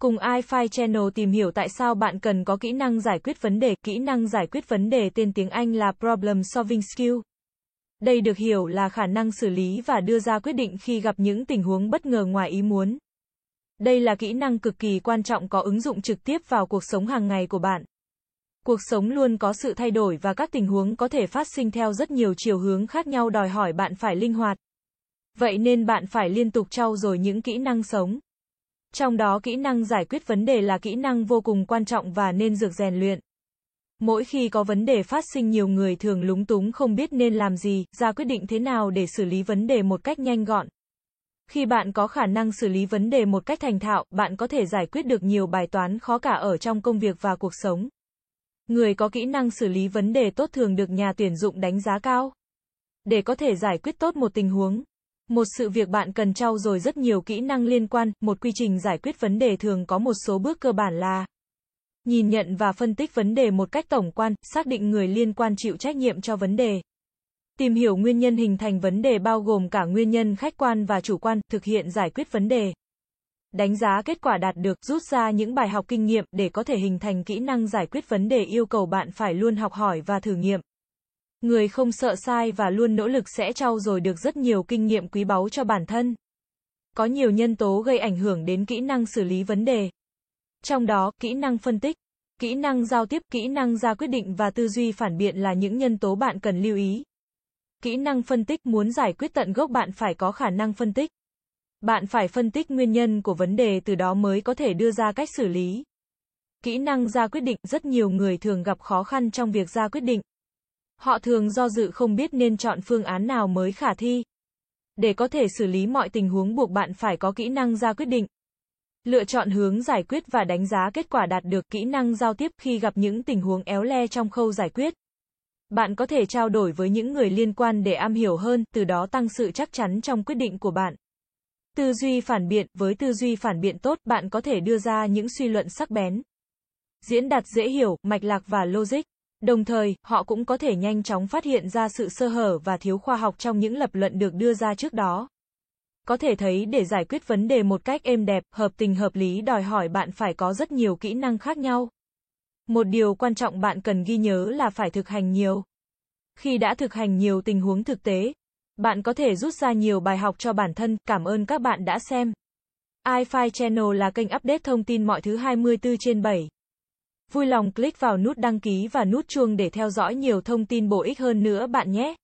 Cùng iFi Channel tìm hiểu tại sao bạn cần có kỹ năng giải quyết vấn đề. Kỹ năng giải quyết vấn đề tên tiếng Anh là Problem Solving Skill. Đây được hiểu là khả năng xử lý và đưa ra quyết định khi gặp những tình huống bất ngờ ngoài ý muốn. Đây là kỹ năng cực kỳ quan trọng có ứng dụng trực tiếp vào cuộc sống hàng ngày của bạn. Cuộc sống luôn có sự thay đổi và các tình huống có thể phát sinh theo rất nhiều chiều hướng khác nhau đòi hỏi bạn phải linh hoạt. Vậy nên bạn phải liên tục trau dồi những kỹ năng sống. Trong đó kỹ năng giải quyết vấn đề là kỹ năng vô cùng quan trọng và nên được rèn luyện. Mỗi khi có vấn đề phát sinh nhiều người thường lúng túng không biết nên làm gì, ra quyết định thế nào để xử lý vấn đề một cách nhanh gọn. Khi bạn có khả năng xử lý vấn đề một cách thành thạo, bạn có thể giải quyết được nhiều bài toán khó cả ở trong công việc và cuộc sống. Người có kỹ năng xử lý vấn đề tốt thường được nhà tuyển dụng đánh giá cao. Để có thể giải quyết tốt một tình huống, một sự việc bạn cần trau dồi rất nhiều kỹ năng liên quan, một quy trình giải quyết vấn đề thường có một số bước cơ bản là nhìn nhận và phân tích vấn đề một cách tổng quan, xác định người liên quan chịu trách nhiệm cho vấn đề. Tìm hiểu nguyên nhân hình thành vấn đề bao gồm cả nguyên nhân khách quan và chủ quan, thực hiện giải quyết vấn đề. Đánh giá kết quả đạt được, rút ra những bài học kinh nghiệm để có thể hình thành kỹ năng giải quyết vấn đề yêu cầu bạn phải luôn học hỏi và thử nghiệm. Người không sợ sai và luôn nỗ lực sẽ trau dồi được rất nhiều kinh nghiệm quý báu cho bản thân. Có nhiều nhân tố gây ảnh hưởng đến kỹ năng xử lý vấn đề. Trong đó, kỹ năng phân tích, kỹ năng giao tiếp, kỹ năng ra quyết định và tư duy phản biện là những nhân tố bạn cần lưu ý. Kỹ năng phân tích muốn giải quyết tận gốc bạn phải có khả năng phân tích. Bạn phải phân tích nguyên nhân của vấn đề từ đó mới có thể đưa ra cách xử lý. Kỹ năng ra quyết định, rất nhiều người thường gặp khó khăn trong việc ra quyết định. Họ thường do dự không biết nên chọn phương án nào mới khả thi. Để có thể xử lý mọi tình huống buộc bạn phải có kỹ năng ra quyết định. Lựa chọn hướng giải quyết và đánh giá kết quả đạt được kỹ năng giao tiếp khi gặp những tình huống éo le trong khâu giải quyết. Bạn có thể trao đổi với những người liên quan để am hiểu hơn, từ đó tăng sự chắc chắn trong quyết định của bạn. Tư duy phản biện, với tư duy phản biện tốt, bạn có thể đưa ra những suy luận sắc bén. Diễn đạt dễ hiểu, mạch lạc và logic. Đồng thời, họ cũng có thể nhanh chóng phát hiện ra sự sơ hở và thiếu khoa học trong những lập luận được đưa ra trước đó. Có thể thấy để giải quyết vấn đề một cách êm đẹp, hợp tình hợp lý đòi hỏi bạn phải có rất nhiều kỹ năng khác nhau. Một điều quan trọng bạn cần ghi nhớ là phải thực hành nhiều. Khi đã thực hành nhiều tình huống thực tế, bạn có thể rút ra nhiều bài học cho bản thân. Cảm ơn các bạn đã xem. iFi Channel là kênh update thông tin mọi thứ 24 trên 7. Vui lòng click vào nút đăng ký và nút chuông để theo dõi nhiều thông tin bổ ích hơn nữa bạn nhé.